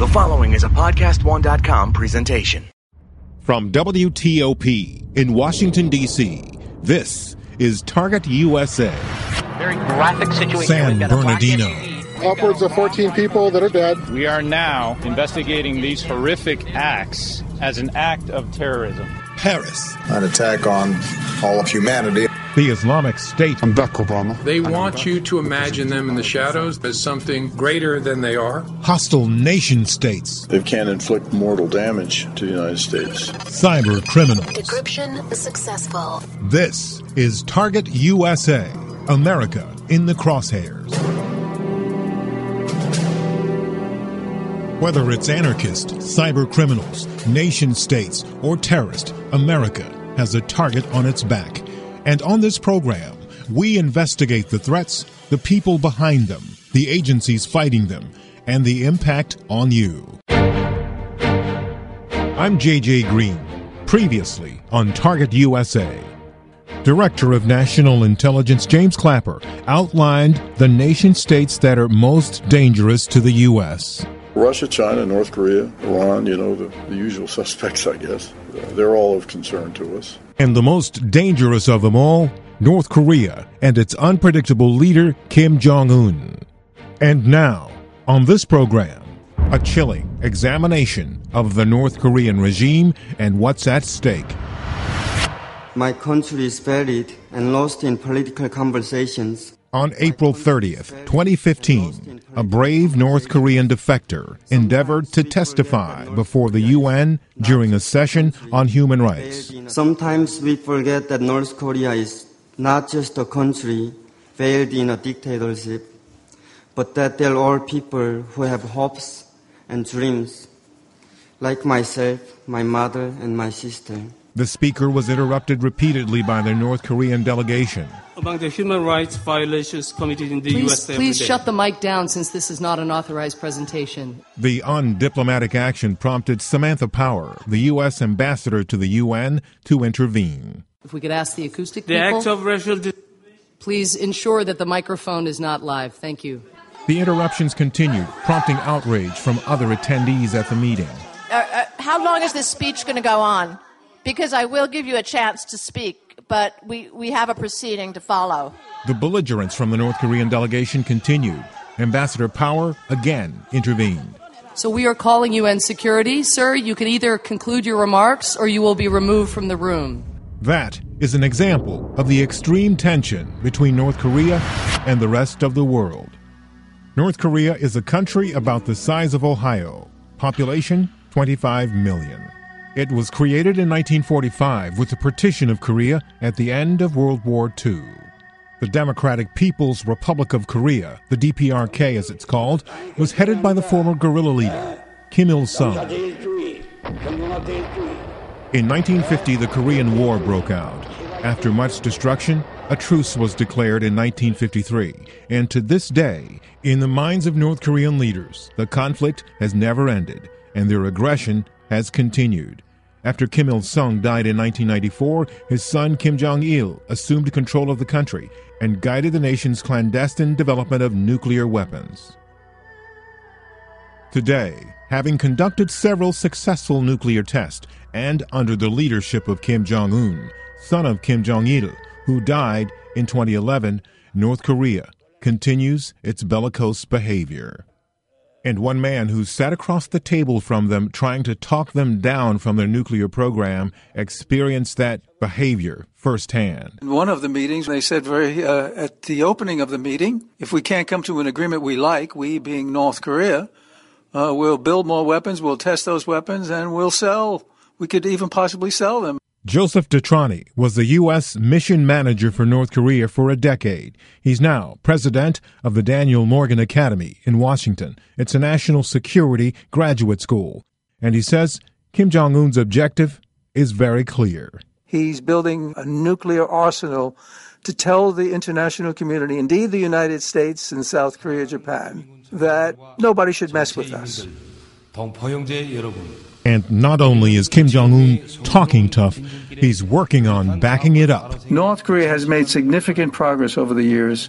The following is a PodcastOne.com presentation. From WTOP in Washington, D.C., this is Target USA. Very graphic situation. San We've got a black Bernardino. Upwards of 14 people that are dead. We are now investigating these horrific acts as an act of terrorism. Paris, an attack on all of humanity. The Islamic State, I'm Barack Obama. They want you to imagine them in the shadows as something greater than they are. hostile nation states, They can inflict mortal damage to the United States. cyber criminals. Decryption successful. This is Target USA, America in the crosshairs. Whether it's anarchists, cyber criminals, nation states, or terrorists, America has a target on its back. And on this program, we investigate the threats, the people behind them, the agencies fighting them, and the impact on you. I'm JJ Green, previously on Target USA. Director of National Intelligence James Clapper outlined the nation states that are most dangerous to the U.S. Russia, China, North Korea, Iran, you know, the, the usual suspects, I guess. They're all of concern to us. And the most dangerous of them all, North Korea and its unpredictable leader, Kim Jong un. And now, on this program, a chilling examination of the North Korean regime and what's at stake. My country is buried and lost in political conversations. On April 30th, 2015, a brave North Korean defector endeavored to testify before the UN during a session on human rights. Sometimes we forget that North Korea is not just a country veiled in a dictatorship, but that there are people who have hopes and dreams, like myself, my mother, and my sister. The speaker was interrupted repeatedly by the North Korean delegation. among the human rights violations committed in the Please, U.S. every please day. shut the mic down since this is not an authorized presentation. The undiplomatic action prompted Samantha Power, the U.S. ambassador to the UN, to intervene. If we could ask the acoustic the people, act of racial dis- please ensure that the microphone is not live. Thank you. The interruptions continued, prompting outrage from other attendees at the meeting. Uh, uh, how long is this speech going to go on? Because I will give you a chance to speak, but we, we have a proceeding to follow. The belligerence from the North Korean delegation continued. Ambassador Power again intervened. So we are calling UN security. Sir, you can either conclude your remarks or you will be removed from the room. That is an example of the extreme tension between North Korea and the rest of the world. North Korea is a country about the size of Ohio, population 25 million. It was created in 1945 with the partition of Korea at the end of World War II. The Democratic People's Republic of Korea, the DPRK as it's called, was headed by the former guerrilla leader, Kim Il sung. In 1950, the Korean War broke out. After much destruction, a truce was declared in 1953, and to this day, in the minds of North Korean leaders, the conflict has never ended, and their aggression has continued. After Kim Il sung died in 1994, his son Kim Jong il assumed control of the country and guided the nation's clandestine development of nuclear weapons. Today, having conducted several successful nuclear tests and under the leadership of Kim Jong un, son of Kim Jong il, who died in 2011, North Korea continues its bellicose behavior. And one man who sat across the table from them trying to talk them down from their nuclear program experienced that behavior firsthand. In one of the meetings, they said very uh, at the opening of the meeting, if we can't come to an agreement we like, we being North Korea, uh, we'll build more weapons, we'll test those weapons, and we'll sell. We could even possibly sell them. Joseph Detrani was the U.S. mission manager for North Korea for a decade. He's now president of the Daniel Morgan Academy in Washington. It's a national security graduate school. And he says Kim Jong un's objective is very clear. He's building a nuclear arsenal to tell the international community, indeed the United States and South Korea, Japan, that nobody should mess with us. And not only is Kim Jong un talking tough, he's working on backing it up. North Korea has made significant progress over the years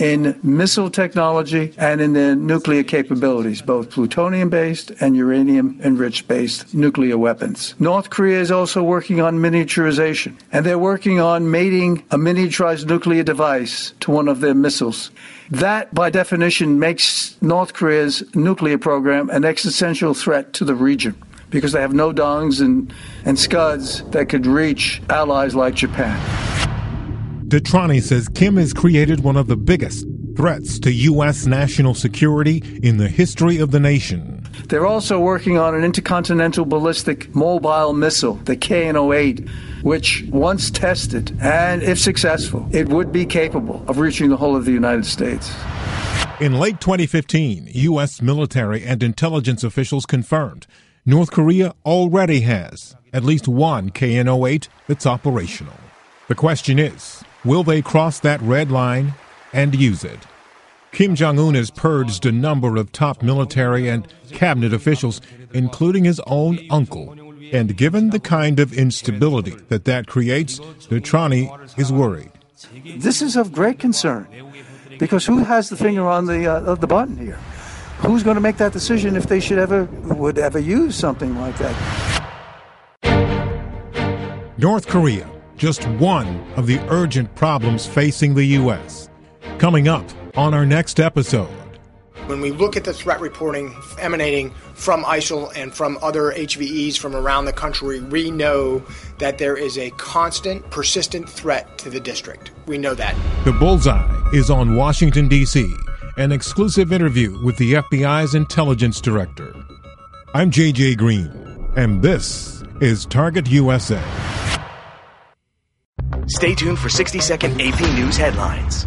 in missile technology and in their nuclear capabilities, both plutonium based and uranium enriched based nuclear weapons. North Korea is also working on miniaturization, and they're working on mating a miniaturized nuclear device to one of their missiles. That, by definition, makes North Korea's nuclear program an existential threat to the region because they have Nodongs and, and scuds that could reach allies like Japan. Detrani says Kim has created one of the biggest threats to U.S. national security in the history of the nation. They're also working on an intercontinental ballistic mobile missile, the KN 08, which, once tested and if successful, it would be capable of reaching the whole of the United States. In late 2015, U.S. military and intelligence officials confirmed North Korea already has at least one KN 08 that's operational. The question is will they cross that red line and use it? Kim Jong un has purged a number of top military and cabinet officials, including his own uncle. And given the kind of instability that that creates, Detrani is worried. This is of great concern because who has the finger on the uh, the button here? Who's going to make that decision if they should ever would ever use something like that? North Korea, just one of the urgent problems facing the U.S. Coming up on our next episode. When we look at the threat reporting emanating from ISIL and from other HVEs from around the country, we know that there is a constant, persistent threat to the district. We know that. The Bullseye is on Washington, D.C., an exclusive interview with the FBI's intelligence director. I'm J.J. Green, and this is Target USA. Stay tuned for 60 second AP News headlines.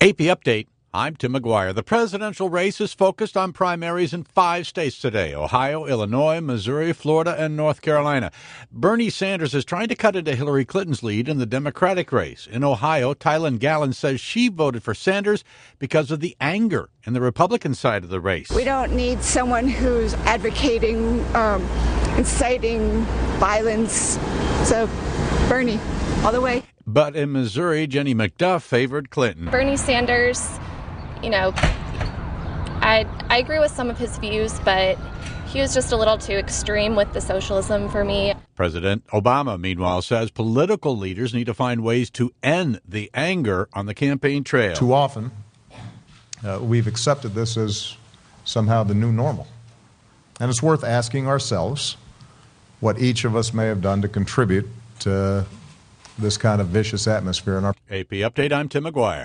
AP Update. I'm Tim Maguire. The presidential race is focused on primaries in five states today Ohio, Illinois, Missouri, Florida, and North Carolina. Bernie Sanders is trying to cut into Hillary Clinton's lead in the Democratic race. In Ohio, Tylen Gallen says she voted for Sanders because of the anger in the Republican side of the race. We don't need someone who's advocating, um, inciting violence. So, Bernie, all the way. But in Missouri, Jenny McDuff favored Clinton. Bernie Sanders you know, I I agree with some of his views, but he was just a little too extreme with the socialism for me. President Obama, meanwhile, says political leaders need to find ways to end the anger on the campaign trail. Too often, uh, we've accepted this as somehow the new normal. And it's worth asking ourselves what each of us may have done to contribute to this kind of vicious atmosphere in our AP Update. I'm Tim Maguire.